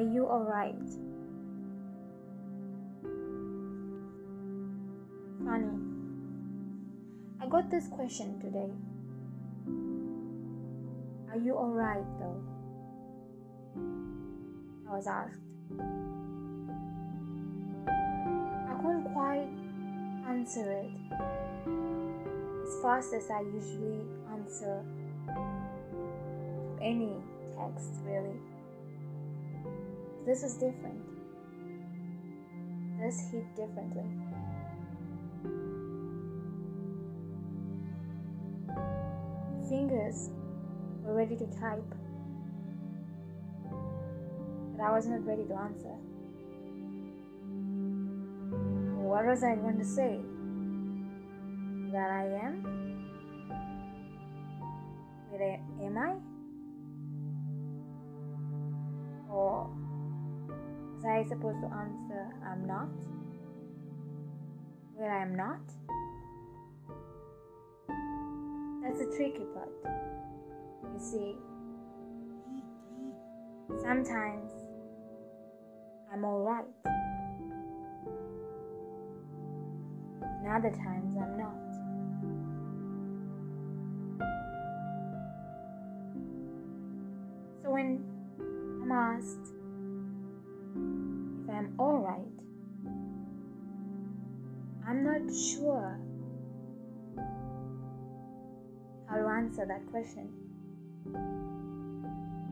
alright? Funny. I got this question today. Are you alright though? I was asked. I couldn't quite answer it as fast as I usually answer any text, really. This is different. This hit differently. Fingers were ready to type, but I was not ready to answer. What was I going to say? That I am? Wait, am I? Supposed to answer I'm not? Where I am not? That's the tricky part. You see, sometimes I'm alright, and other times I'm not. So when I'm asked not sure how to answer that question.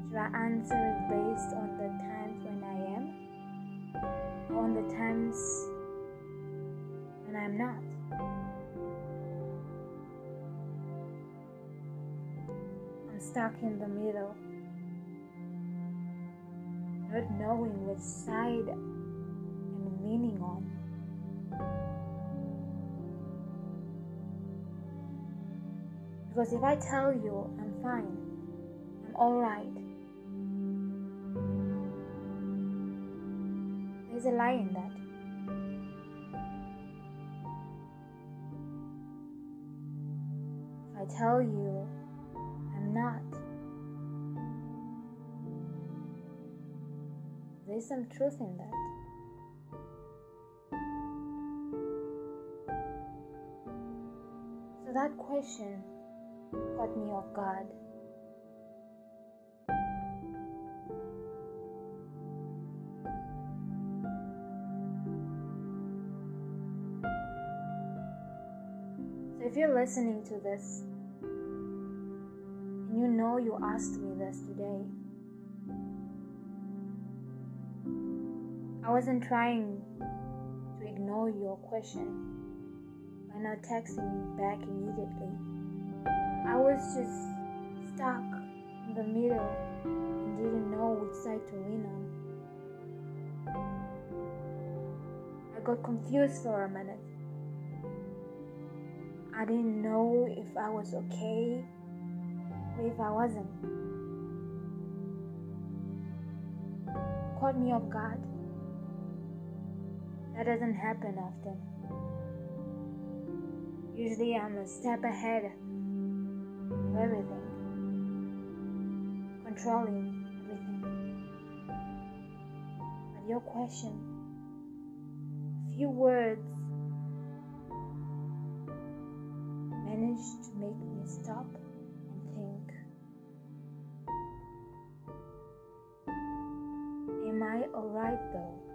Should I answer it based on the times when I am, or on the times when I'm not? I'm stuck in the middle, not knowing which side I'm leaning on. Because if I tell you I'm fine, I'm alright, there's a lie in that. If I tell you I'm not, there's some truth in that. So that question caught me off God. So if you're listening to this and you know you asked me this today, I wasn't trying to ignore your question by not texting back immediately. I was just stuck in the middle and didn't know which side to lean on. I got confused for a minute. I didn't know if I was okay or if I wasn't. Caught me off guard. That doesn't happen often. Usually I'm a step ahead everything, controlling everything. But your question, a few words, managed to make me stop and think. Am I alright though?